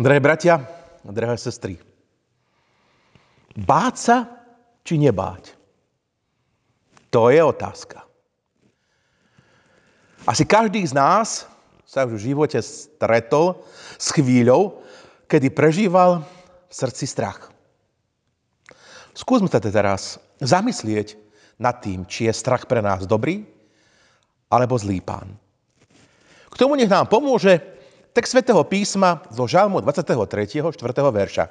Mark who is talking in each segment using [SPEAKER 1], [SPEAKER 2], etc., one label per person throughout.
[SPEAKER 1] Drahé bratia, drahé sestry, báť sa či nebáť? To je otázka. Asi každý z nás sa v živote stretol s chvíľou, kedy prežíval v srdci strach. Skúsme sa teraz zamyslieť nad tým, či je strach pre nás dobrý alebo zlý pán. K tomu nech nám pomôže text svätého písma zo Žalmu 23. 4. verša.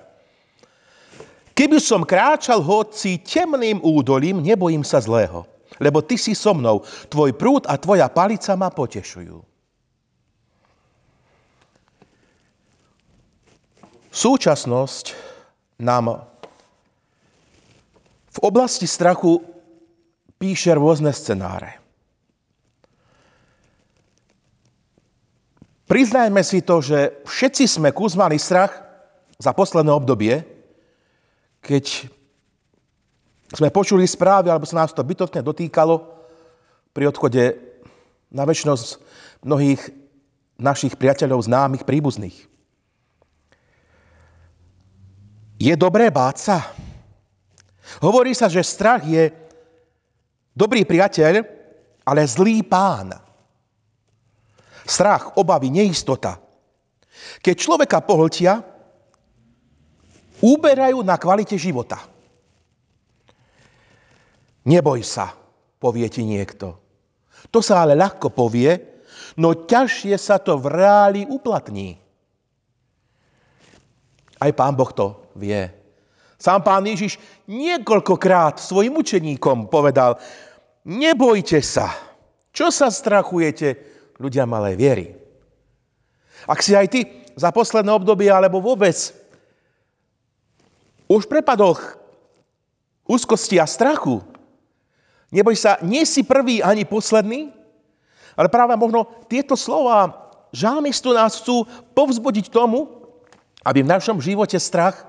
[SPEAKER 1] Keby som kráčal hoci temným údolím, nebojím sa zlého, lebo ty si so mnou, tvoj prúd a tvoja palica ma potešujú. Súčasnosť nám v oblasti strachu píše rôzne scenáre. Priznajme si to, že všetci sme kúzmali strach za posledné obdobie, keď sme počuli správy, alebo sa nás to bytotne dotýkalo pri odchode na väčšnosť mnohých našich priateľov, známych, príbuzných. Je dobré báť sa? Hovorí sa, že strach je dobrý priateľ, ale zlý pán. Strach, obavy, neistota. Keď človeka pohltia, úberajú na kvalite života. Neboj sa, povie ti niekto. To sa ale ľahko povie, no ťažšie sa to v reáli uplatní. Aj pán Boh to vie. Sám pán Ježiš niekoľkokrát svojim učeníkom povedal, nebojte sa, čo sa strachujete, ľudia malej viery. Ak si aj ty za posledné obdobie alebo vôbec už prepadol úzkosti a strachu, neboj sa, nie si prvý ani posledný, ale práve možno tieto slova žalmistu nás chcú povzbudiť tomu, aby v našom živote strach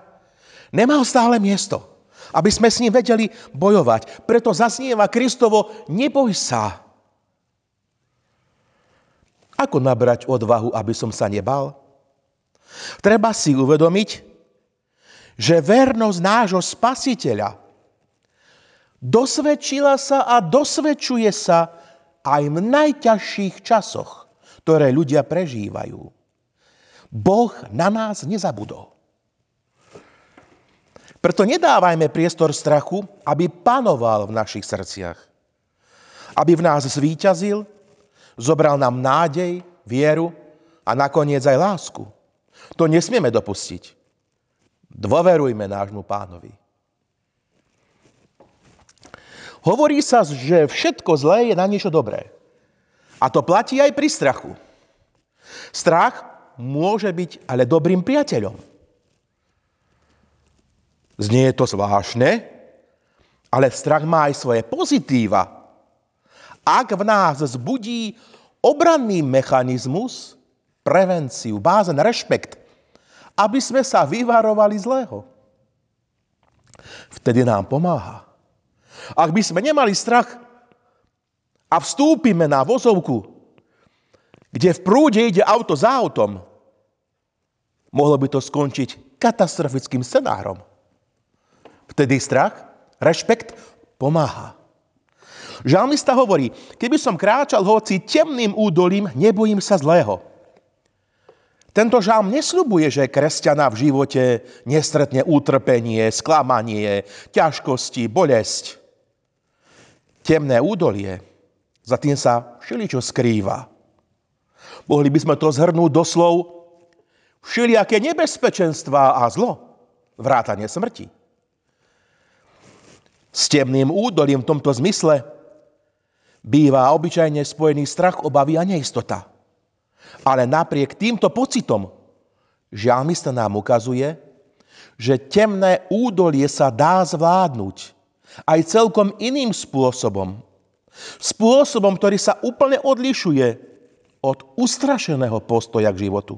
[SPEAKER 1] nemal stále miesto. Aby sme s ním vedeli bojovať. Preto zaznieva Kristovo, neboj sa. Ako nabrať odvahu, aby som sa nebal? Treba si uvedomiť, že vernosť nášho spasiteľa dosvedčila sa a dosvedčuje sa aj v najťažších časoch, ktoré ľudia prežívajú. Boh na nás nezabudol. Preto nedávajme priestor strachu, aby panoval v našich srdciach. Aby v nás zvíťazil Zobral nám nádej, vieru a nakoniec aj lásku. To nesmieme dopustiť. Dôverujme nášmu pánovi. Hovorí sa, že všetko zlé je na niečo dobré. A to platí aj pri strachu. Strach môže byť ale dobrým priateľom. Znie to zvláštne, ale strach má aj svoje pozitíva ak v nás zbudí obranný mechanizmus, prevenciu, bázen, rešpekt, aby sme sa vyvarovali zlého. Vtedy nám pomáha. Ak by sme nemali strach a vstúpime na vozovku, kde v prúde ide auto za autom, mohlo by to skončiť katastrofickým scenárom. Vtedy strach, rešpekt pomáha. Žalmista hovorí, keby som kráčal hoci temným údolím, nebojím sa zlého. Tento žalm nesľubuje, že kresťana v živote nestretne utrpenie, sklamanie, ťažkosti, bolesť. Temné údolie, za tým sa všeličo skrýva. Mohli by sme to zhrnúť do slov všelijaké nebezpečenstvá a zlo, vrátanie smrti. S temným údolím v tomto zmysle býva obyčajne spojený strach, obavy a neistota. Ale napriek týmto pocitom žalmista nám ukazuje, že temné údolie sa dá zvládnuť aj celkom iným spôsobom. Spôsobom, ktorý sa úplne odlišuje od ustrašeného postoja k životu.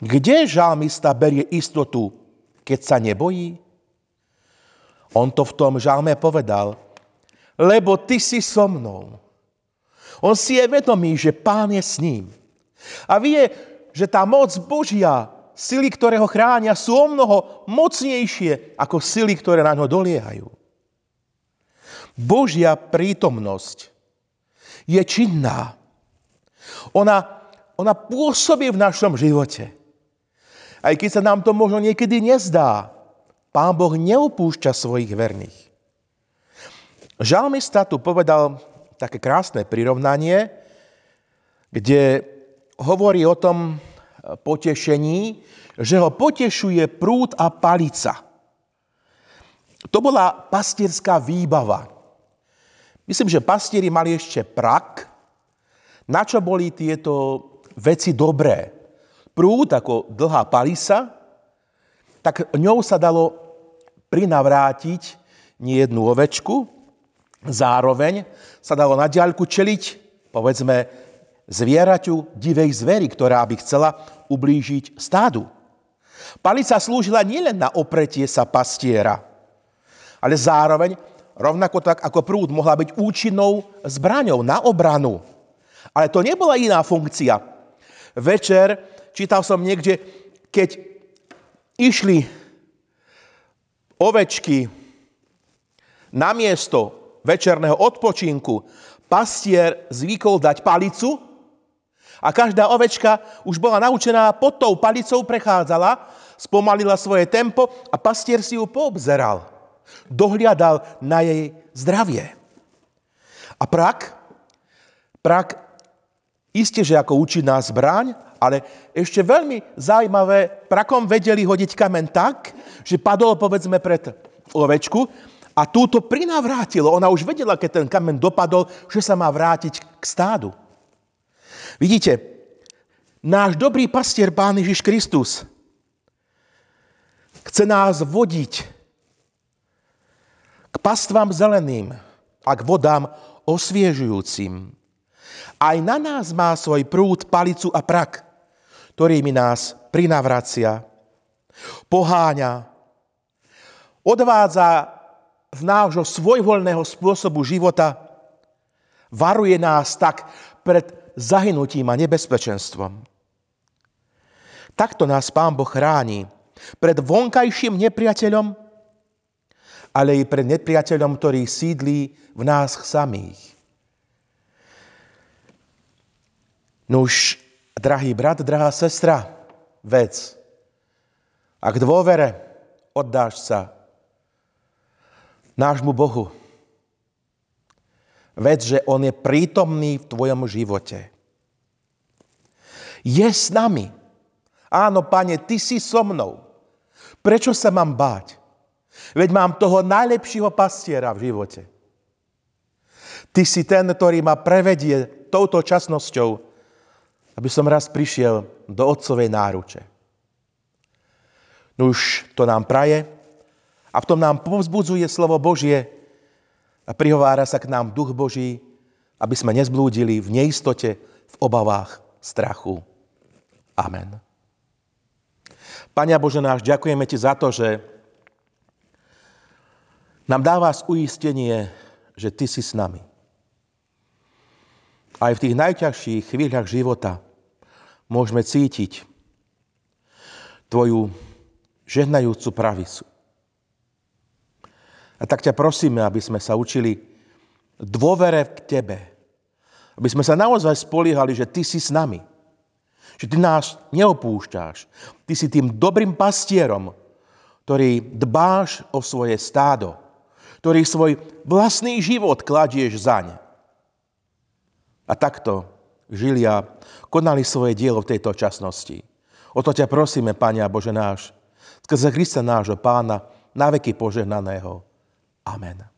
[SPEAKER 1] Kde žalmista berie istotu, keď sa nebojí? On to v tom žalme povedal – lebo ty si so mnou. On si je vedomý, že pán je s ním. A vie, že tá moc Božia, sily, ktoré ho chránia, sú o mnoho mocnejšie ako sily, ktoré na ňo doliehajú. Božia prítomnosť je činná. Ona, ona pôsobí v našom živote. Aj keď sa nám to možno niekedy nezdá, Pán Boh neopúšťa svojich verných. Žalmista tu povedal také krásne prirovnanie, kde hovorí o tom potešení, že ho potešuje prúd a palica. To bola pastierská výbava. Myslím, že pastieri mali ešte prak, na čo boli tieto veci dobré. Prúd ako dlhá palisa, tak ňou sa dalo prinavrátiť nie jednu ovečku, zároveň sa dalo na diaľku čeliť, povedzme, zvieraťu divej zvery, ktorá by chcela ublížiť stádu. Palica slúžila nielen na opretie sa pastiera, ale zároveň Rovnako tak ako prúd mohla byť účinnou zbraňou na obranu. Ale to nebola iná funkcia. Večer čítal som niekde, keď išli ovečky na miesto večerného odpočinku, pastier zvykol dať palicu a každá ovečka už bola naučená pod tou palicou prechádzala, spomalila svoje tempo a pastier si ju poobzeral. Dohliadal na jej zdravie. A prak, prak isté, že ako účinná zbraň, ale ešte veľmi zaujímavé, prakom vedeli hodiť kamen tak, že padol povedzme pred ovečku a túto prinavrátilo. Ona už vedela, keď ten kamen dopadol, že sa má vrátiť k stádu. Vidíte, náš dobrý pastier, Pán Ježiš Kristus, chce nás vodiť k pastvám zeleným a k vodám osviežujúcim. Aj na nás má svoj prúd, palicu a prak, ktorými nás prinavracia, poháňa, odvádza z nášho svojvoľného spôsobu života, varuje nás tak pred zahynutím a nebezpečenstvom. Takto nás Pán Boh chráni pred vonkajším nepriateľom, ale i pred nepriateľom, ktorý sídlí v nás samých. Nuž, drahý brat, drahá sestra, vec, ak dôvere oddáš sa nášmu Bohu, vec, že On je prítomný v tvojom živote. Je s nami. Áno, pane, ty si so mnou. Prečo sa mám báť? Veď mám toho najlepšieho pastiera v živote. Ty si ten, ktorý ma prevedie touto časnosťou, aby som raz prišiel do Otcovej náruče. No už to nám praje a v tom nám povzbudzuje slovo Božie a prihovára sa k nám duch Boží, aby sme nezblúdili v neistote, v obavách, strachu. Amen. Pane Bože náš, ďakujeme Ti za to, že nám dáva uistenie, že Ty si s nami. Aj v tých najťažších chvíľach života môžeme cítiť Tvoju žehnajúcu pravicu. A tak ťa prosíme, aby sme sa učili dôvere k Tebe. Aby sme sa naozaj spoliehali, že Ty si s nami. Že Ty nás neopúšťaš. Ty si tým dobrým pastierom, ktorý dbáš o svoje stádo ktorý svoj vlastný život kladieš zaň. A takto žili a konali svoje dielo v tejto časnosti. O to ťa prosíme, Pane Bože náš, skrze Krista nášho Pána, na veky požehnaného. Amen.